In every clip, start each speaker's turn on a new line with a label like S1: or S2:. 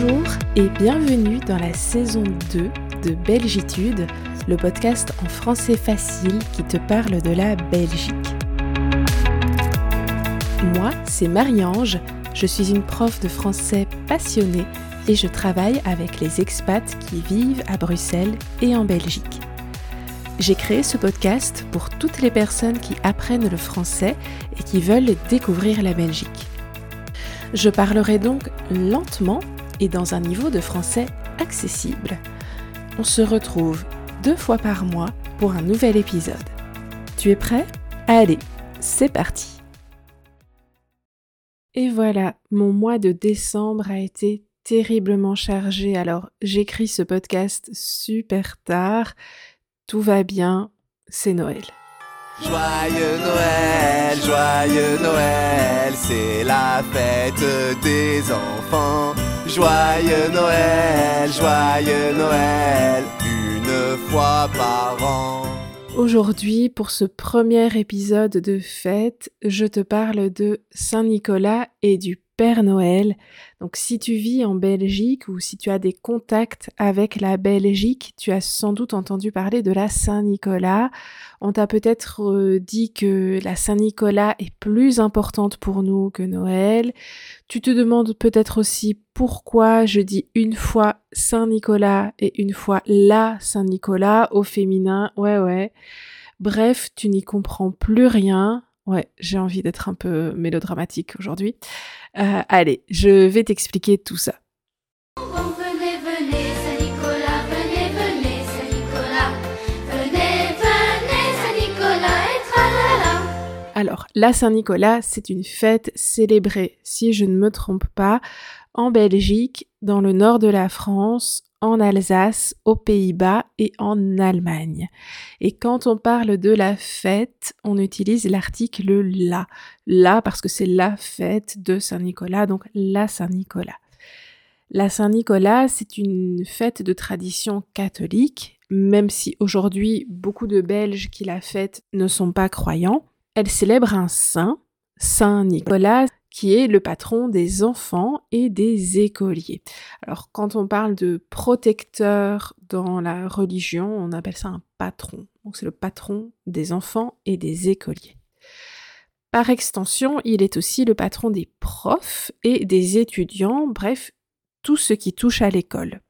S1: Bonjour et bienvenue dans la saison 2 de Belgitude, le podcast en français facile qui te parle de la Belgique. Moi, c'est Marie-Ange, je suis une prof de français passionnée et je travaille avec les expats qui vivent à Bruxelles et en Belgique. J'ai créé ce podcast pour toutes les personnes qui apprennent le français et qui veulent découvrir la Belgique. Je parlerai donc lentement et dans un niveau de français accessible. On se retrouve deux fois par mois pour un nouvel épisode. Tu es prêt? Allez, c'est parti Et voilà, mon mois de décembre a été terriblement chargé, alors j'écris ce podcast super tard. Tout va bien, c'est Noël.
S2: Joyeux Noël, joyeux Noël, c'est la fête des enfants. Joyeux Noël, joyeux Noël, une fois par an.
S1: Aujourd'hui, pour ce premier épisode de fête, je te parle de Saint-Nicolas et du Père Noël. Donc si tu vis en Belgique ou si tu as des contacts avec la Belgique, tu as sans doute entendu parler de la Saint-Nicolas. On t'a peut-être euh, dit que la Saint-Nicolas est plus importante pour nous que Noël. Tu te demandes peut-être aussi pourquoi je dis une fois Saint-Nicolas et une fois la Saint-Nicolas au féminin. Ouais ouais. Bref, tu n'y comprends plus rien. Ouais, j'ai envie d'être un peu mélodramatique aujourd'hui. Euh, allez, je vais t'expliquer tout ça.
S3: venez, venez, Saint-Nicolas, venez, venez, Saint-Nicolas, venez, venez, Saint-Nicolas et tralala.
S1: Alors, la Saint-Nicolas, c'est une fête célébrée, si je ne me trompe pas, en Belgique, dans le nord de la France, en Alsace, aux Pays-Bas et en Allemagne. Et quand on parle de la fête, on utilise l'article la. La parce que c'est la fête de Saint-Nicolas, donc la Saint-Nicolas. La Saint-Nicolas, c'est une fête de tradition catholique, même si aujourd'hui beaucoup de Belges qui la fêtent ne sont pas croyants. Elle célèbre un saint, Saint Nicolas, qui est le patron des enfants et des écoliers. Alors quand on parle de protecteur dans la religion, on appelle ça un patron. Donc c'est le patron des enfants et des écoliers. Par extension, il est aussi le patron des profs et des étudiants, bref, tout ce qui touche à l'école.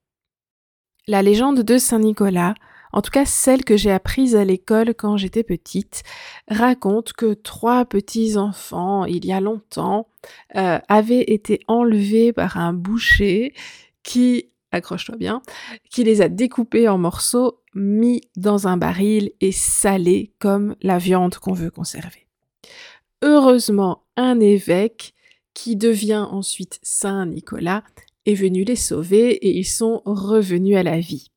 S1: La légende de Saint Nicolas en tout cas celle que j'ai apprise à l'école quand j'étais petite, raconte que trois petits enfants, il y a longtemps, euh, avaient été enlevés par un boucher qui, accroche-toi bien, qui les a découpés en morceaux, mis dans un baril et salés comme la viande qu'on veut conserver. Heureusement, un évêque, qui devient ensuite Saint Nicolas, est venu les sauver et ils sont revenus à la vie.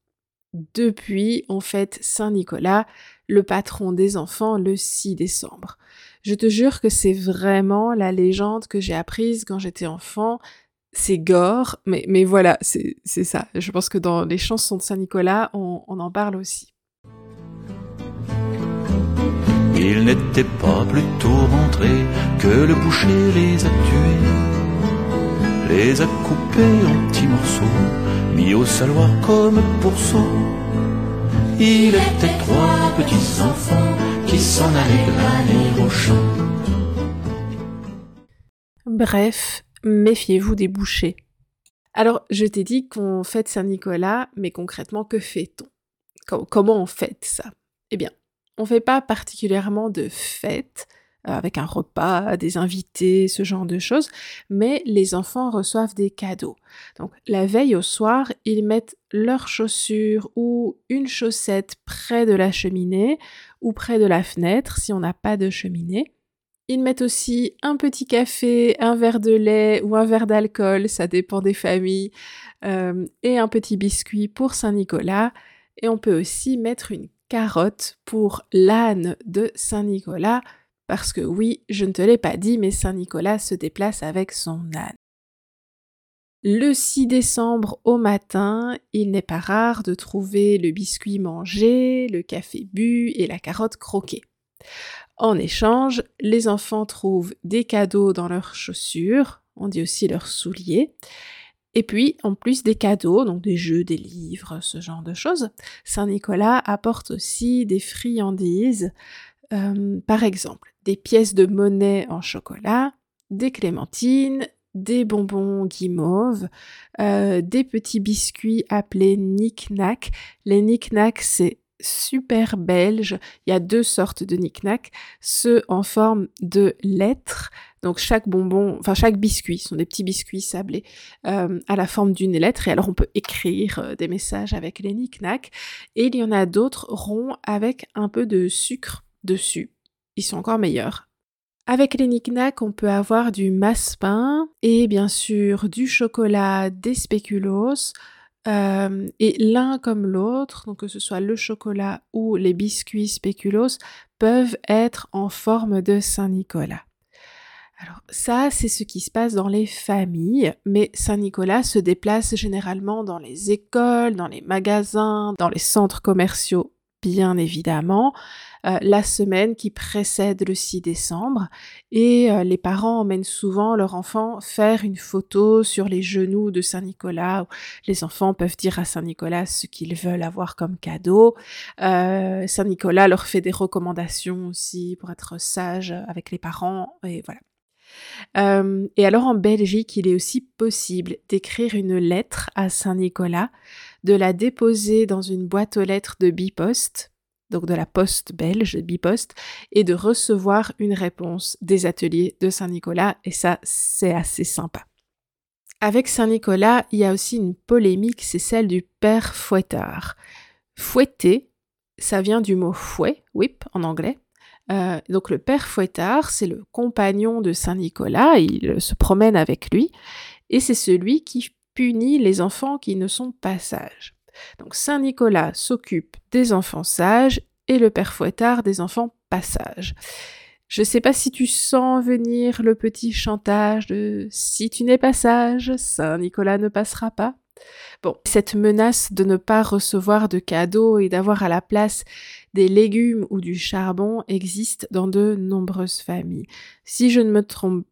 S1: Depuis, on fête Saint-Nicolas, le patron des enfants, le 6 décembre. Je te jure que c'est vraiment la légende que j'ai apprise quand j'étais enfant. C'est gore, mais, mais voilà, c'est ça. Je pense que dans les chansons de Saint-Nicolas, on, on en parle aussi.
S4: Il n'était pas plus tôt que le boucher les a tués, les a coupés en petits morceaux, mis au saloir comme pourceaux. Il était trois petits enfants qui s'en allaient glaner au champ.
S1: Bref, méfiez-vous des bouchers. Alors, je t'ai dit qu'on fête Saint-Nicolas, mais concrètement, que fait-on? Com- Comment on fête ça? Eh bien, on fait pas particulièrement de fête avec un repas, des invités, ce genre de choses, mais les enfants reçoivent des cadeaux. Donc la veille au soir, ils mettent leurs chaussures ou une chaussette près de la cheminée ou près de la fenêtre si on n'a pas de cheminée. Ils mettent aussi un petit café, un verre de lait ou un verre d'alcool, ça dépend des familles, euh, et un petit biscuit pour Saint-Nicolas. Et on peut aussi mettre une carotte pour l'âne de Saint-Nicolas, parce que oui, je ne te l'ai pas dit, mais Saint-Nicolas se déplace avec son âne. Le 6 décembre au matin, il n'est pas rare de trouver le biscuit mangé, le café bu et la carotte croquée. En échange, les enfants trouvent des cadeaux dans leurs chaussures, on dit aussi leurs souliers, Et puis, en plus des cadeaux, donc des jeux, des livres, ce genre de choses, Saint-Nicolas apporte aussi des friandises, euh, par exemple des pièces de monnaie en chocolat, des clémentines, des bonbons guimauves, euh, des petits biscuits appelés knick-knack. Les knick-knack, c'est super belge. Il y a deux sortes de knick-knack, ceux en forme de lettres. Donc chaque bonbon, enfin chaque biscuit, sont des petits biscuits sablés euh, à la forme d'une lettre. Et alors on peut écrire euh, des messages avec les knick-knack. Et il y en a d'autres ronds avec un peu de sucre dessus. Ils sont encore meilleurs. Avec les knick on peut avoir du masse-pain et bien sûr du chocolat, des spéculoos. Euh, et l'un comme l'autre, donc que ce soit le chocolat ou les biscuits spéculoos, peuvent être en forme de Saint-Nicolas. Alors ça, c'est ce qui se passe dans les familles, mais Saint-Nicolas se déplace généralement dans les écoles, dans les magasins, dans les centres commerciaux, bien évidemment. Euh, la semaine qui précède le 6 décembre et euh, les parents emmènent souvent leur enfant faire une photo sur les genoux de Saint-Nicolas. Les enfants peuvent dire à Saint-Nicolas ce qu'ils veulent avoir comme cadeau. Euh, Saint-Nicolas leur fait des recommandations aussi pour être sage avec les parents et voilà. et alors en Belgique, il est aussi possible d'écrire une lettre à Saint-Nicolas, de la déposer dans une boîte aux lettres de Bipost donc de la poste belge, Bipost, et de recevoir une réponse des ateliers de Saint-Nicolas, et ça, c'est assez sympa. Avec Saint-Nicolas, il y a aussi une polémique, c'est celle du père fouettard. Fouetter, ça vient du mot fouet, whip en anglais. Euh, donc le père fouettard, c'est le compagnon de Saint-Nicolas, il se promène avec lui, et c'est celui qui punit les enfants qui ne sont pas sages. Donc Saint Nicolas s'occupe des enfants sages et le père Fouettard des enfants pas sages. Je ne sais pas si tu sens venir le petit chantage de si tu n'es pas sage, Saint Nicolas ne passera pas. Bon, cette menace de ne pas recevoir de cadeaux et d'avoir à la place des légumes ou du charbon existe dans de nombreuses familles. Si je ne me trompe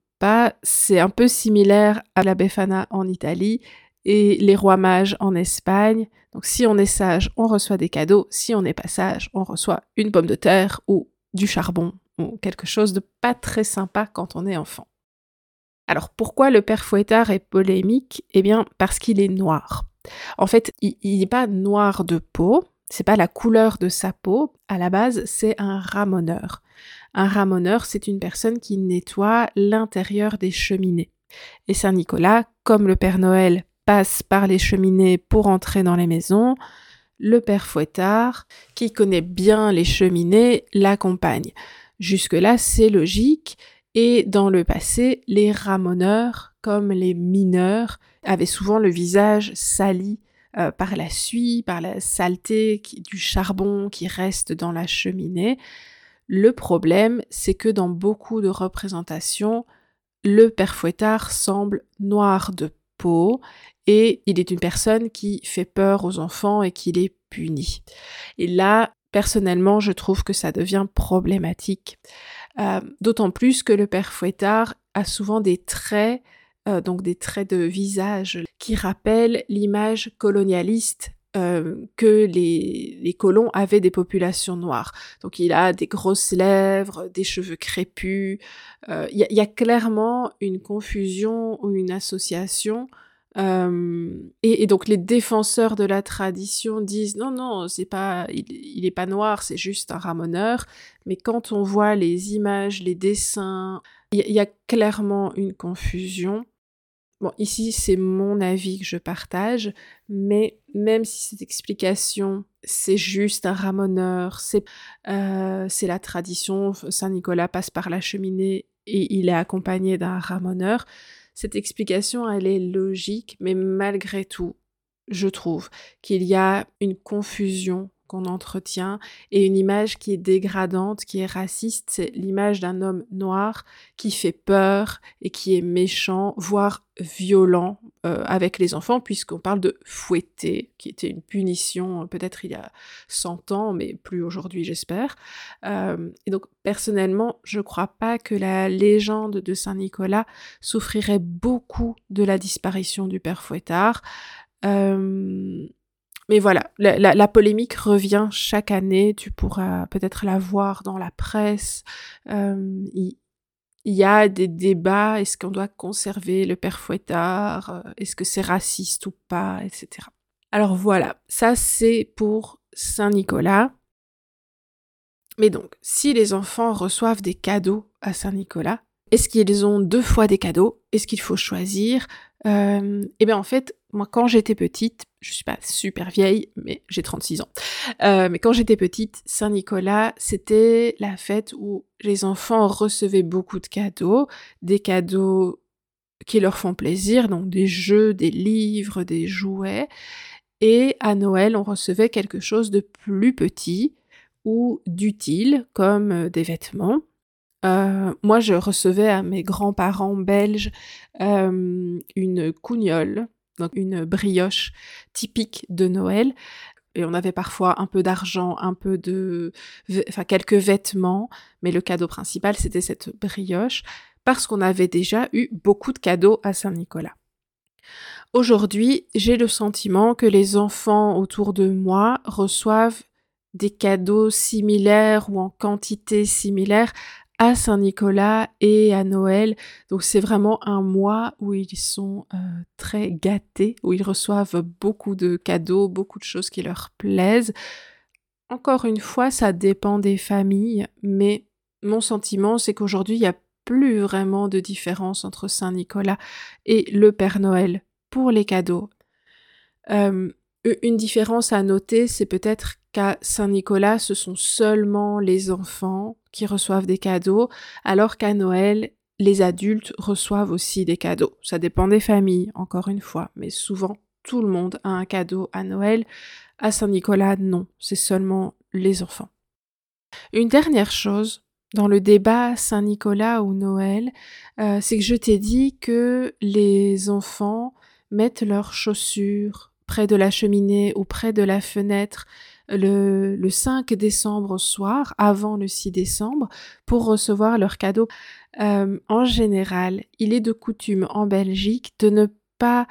S1: c'est un peu similaire à la Befana en Italie et les rois mages en Espagne. Donc si on est sage, on reçoit des cadeaux. Si on n'est pas sage, on reçoit une pomme de terre ou du charbon ou quelque chose de pas très sympa quand on est enfant. Alors pourquoi le père Fouettard est polémique? Eh bien parce qu'il est noir. En fait, il n'est pas noir de peau, c'est pas la couleur de sa peau. À la base, c'est un ramoneur. Un ramoneur, c'est une personne qui nettoie l'intérieur des cheminées. Et Saint Nicolas, comme le Père Noël passe par les cheminées pour entrer dans les maisons, le père Fouettard, qui connaît bien les cheminées, l'accompagne. Jusque-là, c'est logique, et dans le passé, les ramoneurs, comme les mineurs, avaient souvent le visage sali euh, par la suie, par la saleté du charbon qui reste dans la cheminée. Le problème, c'est que dans beaucoup de représentations, le père Fouettard semble noir de peau et il est une personne qui fait peur aux enfants et qui les punit. Et là, personnellement, je trouve que ça devient problématique. Euh, d'autant plus que le père Fouettard a souvent des traits, euh, donc des traits de visage, qui rappellent l'image colonialiste euh, que les, les, colons avaient des populations noires. Donc il a des grosses lèvres, des cheveux crépus. Il y, y, a clairement une confusion ou une association et, donc les défenseurs de la tradition disent non non c'est pas il, est pas noir c'est juste un ramoneur mais quand on voit les images les dessins il y, a clairement une confusion bon ici c'est mon avis que je partage mais même si cette explication c'est juste un ramoneur c'est euh, c'est la tradition Saint Nicolas passe par la cheminée et il est accompagné d'un ramoneur cette explication, elle est logique, mais malgré tout, je trouve qu'il y a une confusion qu'on entretient et une image qui est dégradante, qui est raciste, c'est l'image d'un homme noir qui fait peur et qui est méchant, voire violent euh, avec les enfants, puisqu'on parle de fouetter, qui était une punition euh, peut-être il y a 100 ans, mais plus aujourd'hui j'espère. Euh, et donc personnellement, je crois pas que la légende de Saint-Nicolas souffrirait beaucoup de la disparition du père Fouettard. Mais voilà, la, polémique revient chaque année. Tu pourras peut-être la voir dans la presse. Euh, il, y a des débats. Est-ce qu'on doit conserver le père Fouettard? Euh, Est-ce que c'est raciste ou pas? Etc. Alors voilà, ça c'est pour Saint-Nicolas. Mais donc, si les enfants reçoivent des cadeaux à Saint-Nicolas, est-ce qu'ils ont deux fois des cadeaux? Est-ce qu'il faut choisir? Euh, Eh bien en fait, moi quand j'étais petite, je suis pas super vieille, mais j'ai 36 ans. Euh, mais quand j'étais petite, Saint-Nicolas, c'était la fête où les enfants recevaient beaucoup de cadeaux, des cadeaux qui leur font plaisir, donc des jeux, des livres, des jouets. Et à Noël, on recevait quelque chose de plus petit ou d'utile, comme euh, des vêtements. Euh, moi, je recevais à mes grands-parents belges une cougnole, donc une brioche typique de Noël. Et on avait parfois un peu d'argent, un peu de, enfin quelques vêtements, mais le cadeau principal c'était cette brioche parce qu'on avait déjà eu beaucoup de cadeaux à Saint-Nicolas. Aujourd'hui, j'ai le sentiment que les enfants autour de moi reçoivent des cadeaux similaires ou en quantité similaire à Saint-Nicolas et à Noël. Donc c'est vraiment un mois où ils sont euh, très gâtés, où ils reçoivent beaucoup de cadeaux, beaucoup de choses qui leur plaisent. Encore une fois, ça dépend des familles, mais mon sentiment, c'est qu'aujourd'hui, il n'y a plus vraiment de différence entre Saint-Nicolas et le Père Noël pour les cadeaux. Euh, une différence à noter, c'est peut-être qu'à Saint-Nicolas, ce sont seulement les enfants qui reçoivent des cadeaux, alors qu'à Noël, les adultes reçoivent aussi des cadeaux. Ça dépend des familles, encore une fois, mais souvent tout le monde a un cadeau à Noël. À Saint-Nicolas, non, c'est seulement les enfants. Une dernière chose, dans le débat Saint-Nicolas ou Noël, euh, c'est que je t'ai dit que les enfants mettent leurs chaussures près de la cheminée ou près de la fenêtre le, 5 décembre au soir, avant le 6 décembre, pour recevoir leurs cadeaux. Euh, en général, il est de coutume en Belgique de ne pas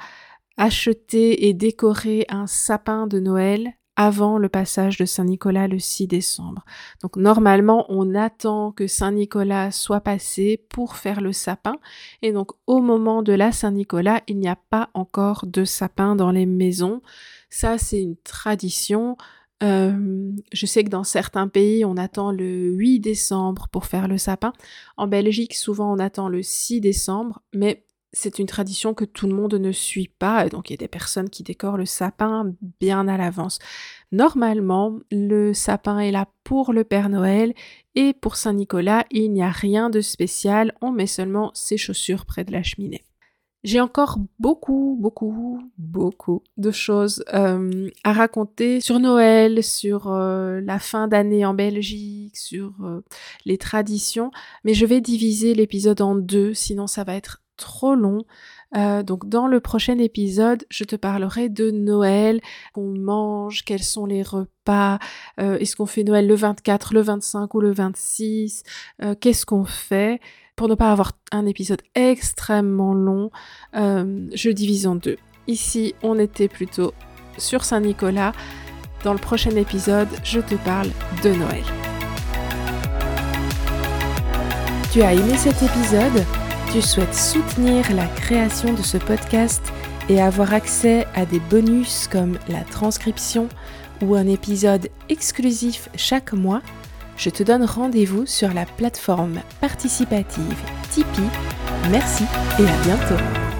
S1: acheter et décorer un sapin de Noël avant le passage de Saint-Nicolas le 6 décembre. Donc normalement, on attend que Saint-Nicolas soit passé pour faire le sapin. Et donc au moment de la Saint-Nicolas, il n'y a pas encore de sapin dans les maisons. Ça, c'est une tradition. Euh, je sais que dans certains pays, on attend le 8 décembre pour faire le sapin. En Belgique, souvent, on attend le 6 décembre, mais c'est une tradition que tout le monde ne suit pas, donc il y a des personnes qui décorent le sapin bien à l'avance. Normalement, le sapin est là pour le Père Noël et pour Saint-Nicolas, il n'y a rien de spécial, on met seulement ses chaussures près de la cheminée. J'ai encore beaucoup, beaucoup, beaucoup de choses euh, à raconter sur Noël, sur euh, la fin d'année en Belgique, sur euh, les traditions, mais je vais diviser l'épisode en deux, sinon ça va être trop long. donc dans le prochain épisode, je te parlerai de Noël, qu'on mange, quels sont les repas, est-ce qu'on fait Noël le 24, le 25 ou le 26, qu'est-ce qu'on fait? Pour ne pas avoir un épisode extrêmement long, euh, je divise en deux. Ici, on était plutôt sur Saint-Nicolas. Dans le prochain épisode, je te parle de Noël. Tu as aimé cet épisode? Tu souhaites soutenir la création de ce podcast et avoir accès à des bonus comme la transcription ou un épisode exclusif chaque mois? Je te donne rendez-vous sur la plateforme participative Tipeee. Merci et à bientôt.